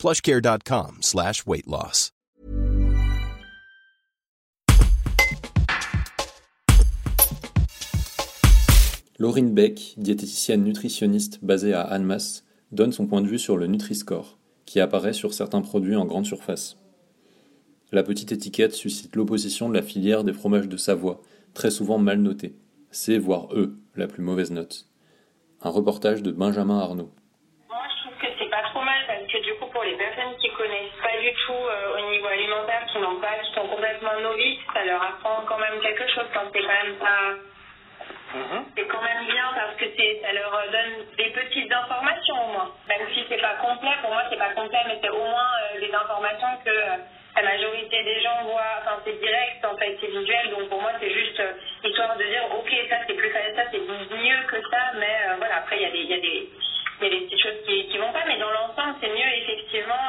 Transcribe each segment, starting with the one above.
plushcare.com. Laurine Beck, diététicienne nutritionniste basée à Annemasse, donne son point de vue sur le Nutri-Score, qui apparaît sur certains produits en grande surface. La petite étiquette suscite l'opposition de la filière des fromages de Savoie, très souvent mal notés. C voire E, la plus mauvaise note. Un reportage de Benjamin Arnaud. Du tout euh, au niveau alimentaire, qui n'ont pas, qui sont complètement novices, ça leur apprend quand même quelque chose quand c'est quand même pas. C'est quand même bien parce que c'est, ça leur donne des petites informations au moins. Même si c'est pas complet, pour moi c'est pas complet, mais c'est au moins euh, des informations que euh, la majorité des gens voient. Enfin, c'est direct en fait, c'est visuel, donc pour moi c'est juste euh, histoire de dire ok, ça c'est plus facile, ça c'est mieux que ça, mais voilà, après il y a des, il y a des, il y a des petites choses qui, qui vont pas, mais dans l'ensemble c'est mieux effectivement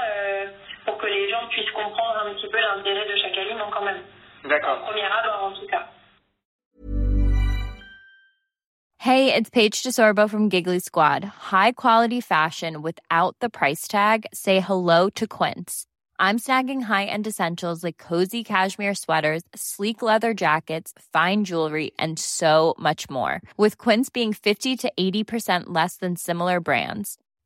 que les gens puissent comprendre un petit peu l'intérêt de chaque aliment quand même. D'accord. Au premier abord en tout cas. Hey, it's Paige DeSorbo from Giggly Squad. High quality fashion without the price tag. Say hello to Quince. I'm snagging high-end essentials like cozy cashmere sweaters, sleek leather jackets, fine jewelry, and so much more. With Quince being 50 to 80% less than similar brands.